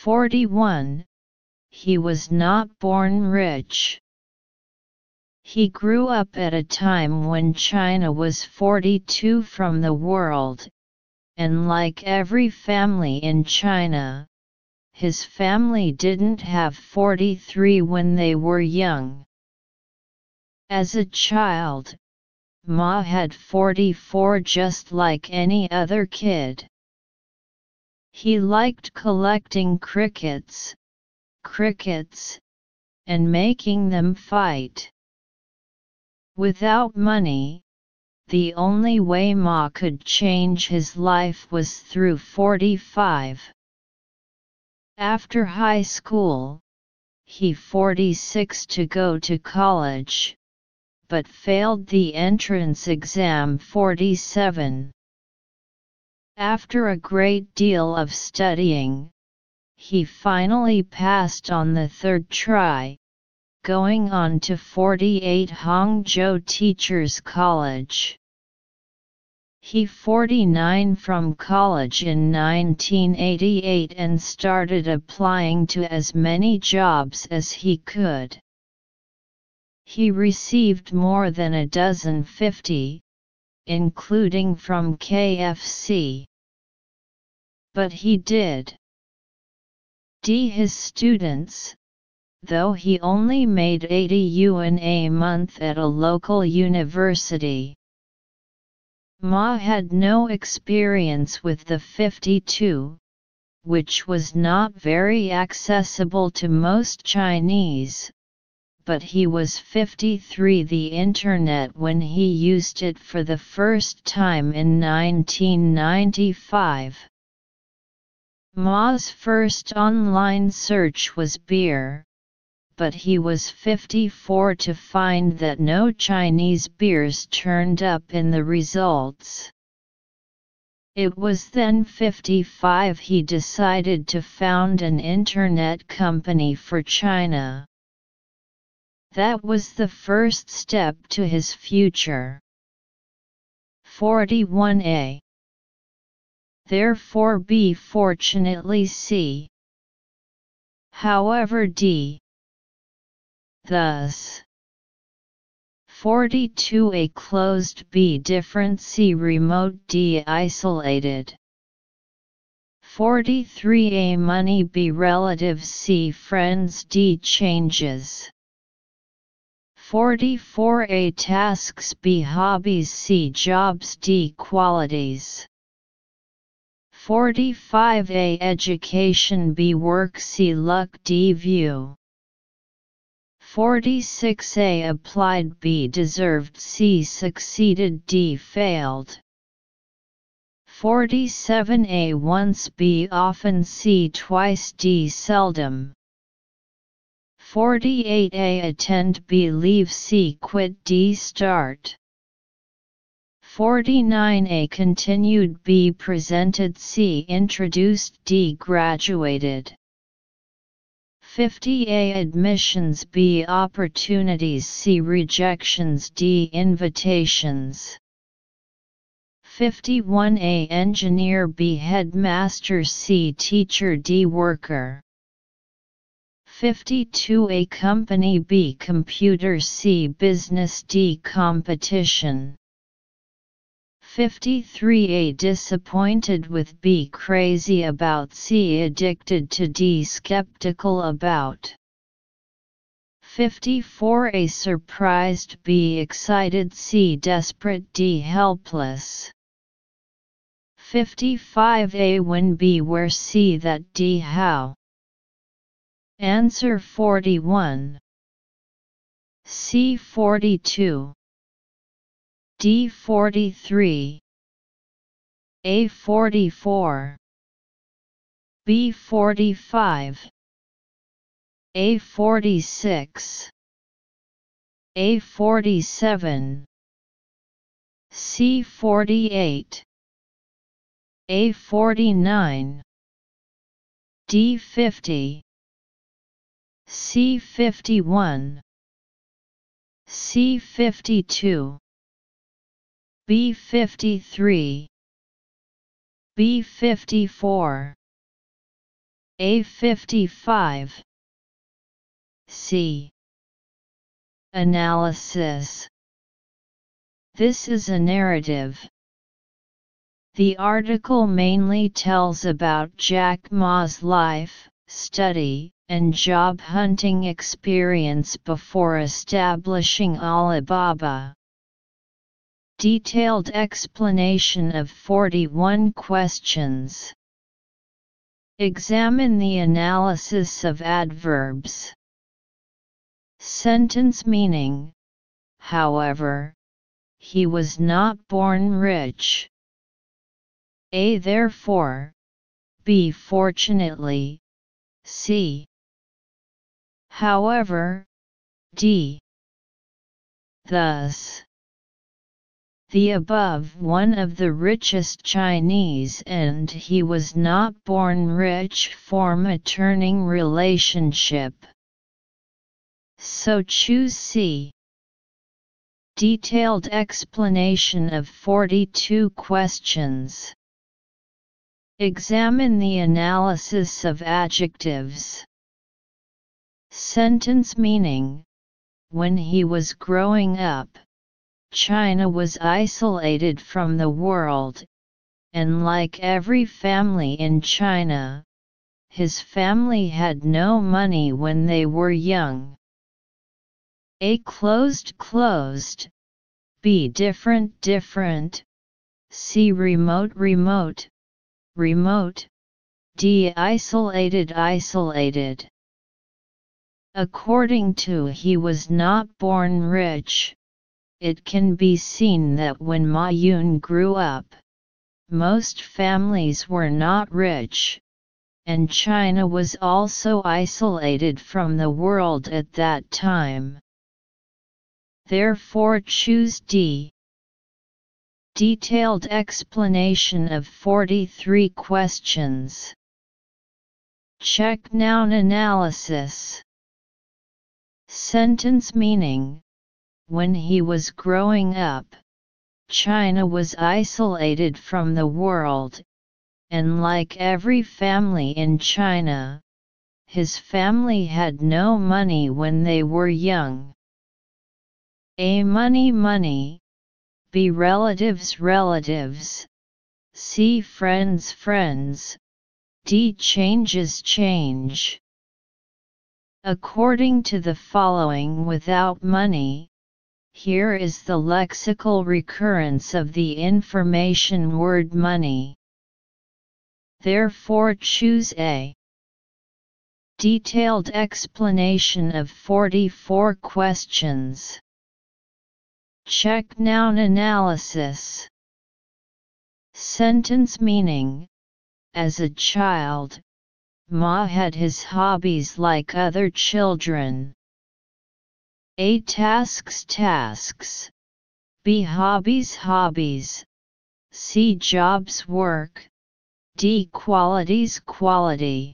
41. He was not born rich. He grew up at a time when China was 42 from the world, and like every family in China, his family didn't have 43 when they were young. As a child, Ma had 44 just like any other kid. He liked collecting crickets, crickets, and making them fight. Without money, the only way Ma could change his life was through 45. After high school, he 46 to go to college, but failed the entrance exam 47. After a great deal of studying, he finally passed on the third try, going on to 48 Hangzhou Teachers College. He 49 from college in 1988 and started applying to as many jobs as he could. He received more than a dozen 50, including from KFC. But he did. D. His students, though he only made 80 yuan a month at a local university. Ma had no experience with the 52, which was not very accessible to most Chinese, but he was 53 the Internet when he used it for the first time in 1995. Ma's first online search was beer, but he was 54 to find that no Chinese beers turned up in the results. It was then 55 he decided to found an internet company for China. That was the first step to his future. 41a Therefore B fortunately C. However D Thus 42 A closed B different C remote D isolated. 43 A money B relative C friends D changes. 44 A tasks B hobbies C jobs D qualities 45 A education B work C luck D view. 46A applied B deserved C succeeded D failed. 47A once B often C twice D seldom. 48A attend B leave C quit D start 49A continued B presented C introduced D graduated. 50A admissions B opportunities C rejections D invitations. 51A engineer B headmaster C teacher D worker. 52A company B computer C business D competition 53A disappointed with B crazy about C addicted to D skeptical about. 54A surprised B excited C desperate D helpless. 55A when B where C that D how? Answer 41 C 42 D43 A44 B45 A46 A47 C48 A49 D50 C51 C52 B53 B54 A55 C. Analysis This is a narrative. The article mainly tells about Jack Ma's life, study, and job hunting experience before establishing Alibaba. Detailed explanation of 41 questions. Examine the analysis of adverbs. Sentence meaning, however, he was not born rich. A. Therefore, B. Fortunately, C. However, D. Thus, the above one of the richest Chinese and he was not born rich form a turning relationship. So choose C. Detailed explanation of 42 questions. Examine the analysis of adjectives. Sentence meaning When he was growing up, China was isolated from the world, and like every family in China, his family had no money when they were young. A closed closed, B different different, C remote remote, remote, D isolated isolated. According to he was not born rich, it can be seen that when Ma Yun grew up, most families were not rich, and China was also isolated from the world at that time. Therefore choose D. Detailed explanation of 43 questions. Check noun analysis. Sentence meaning When he was growing up, China was isolated from the world, and like every family in China, his family had no money when they were young. A money money B relatives relatives, C friends friends, D changes change. According to the following without money, here is the lexical recurrence of the information word money. Therefore choose A. Detailed explanation of 44 questions. Check noun analysis. Sentence meaning As a child, Ma had his hobbies like other children. A tasks tasks. B hobbies hobbies. C jobs work. D qualities quality.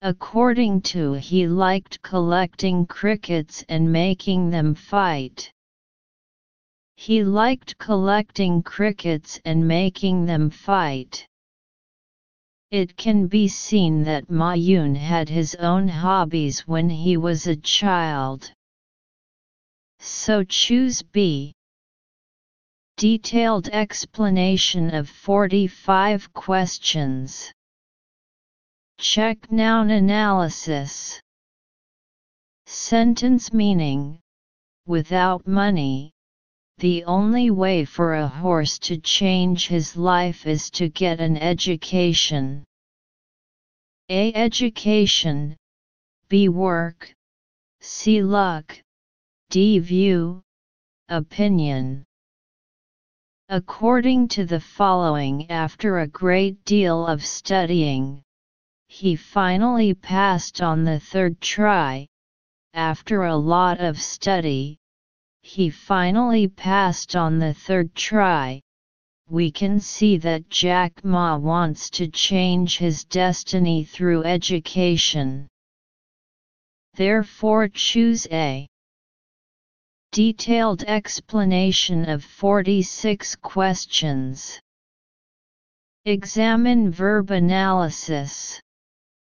According to he liked collecting crickets and making them fight. He liked collecting crickets and making them fight. It can be seen that Ma Yun had his own hobbies when he was a child. So choose B. Detailed explanation of 45 questions. Check noun analysis. Sentence meaning Without money, the only way for a horse to change his life is to get an education. A. Education B. Work C. Luck D. View Opinion According to the following after a great deal of studying, he finally passed on the third try, after a lot of study, he finally passed on the third try. We can see that Jack Ma wants to change his destiny through education. Therefore choose A. Detailed explanation of 46 questions. Examine verb analysis.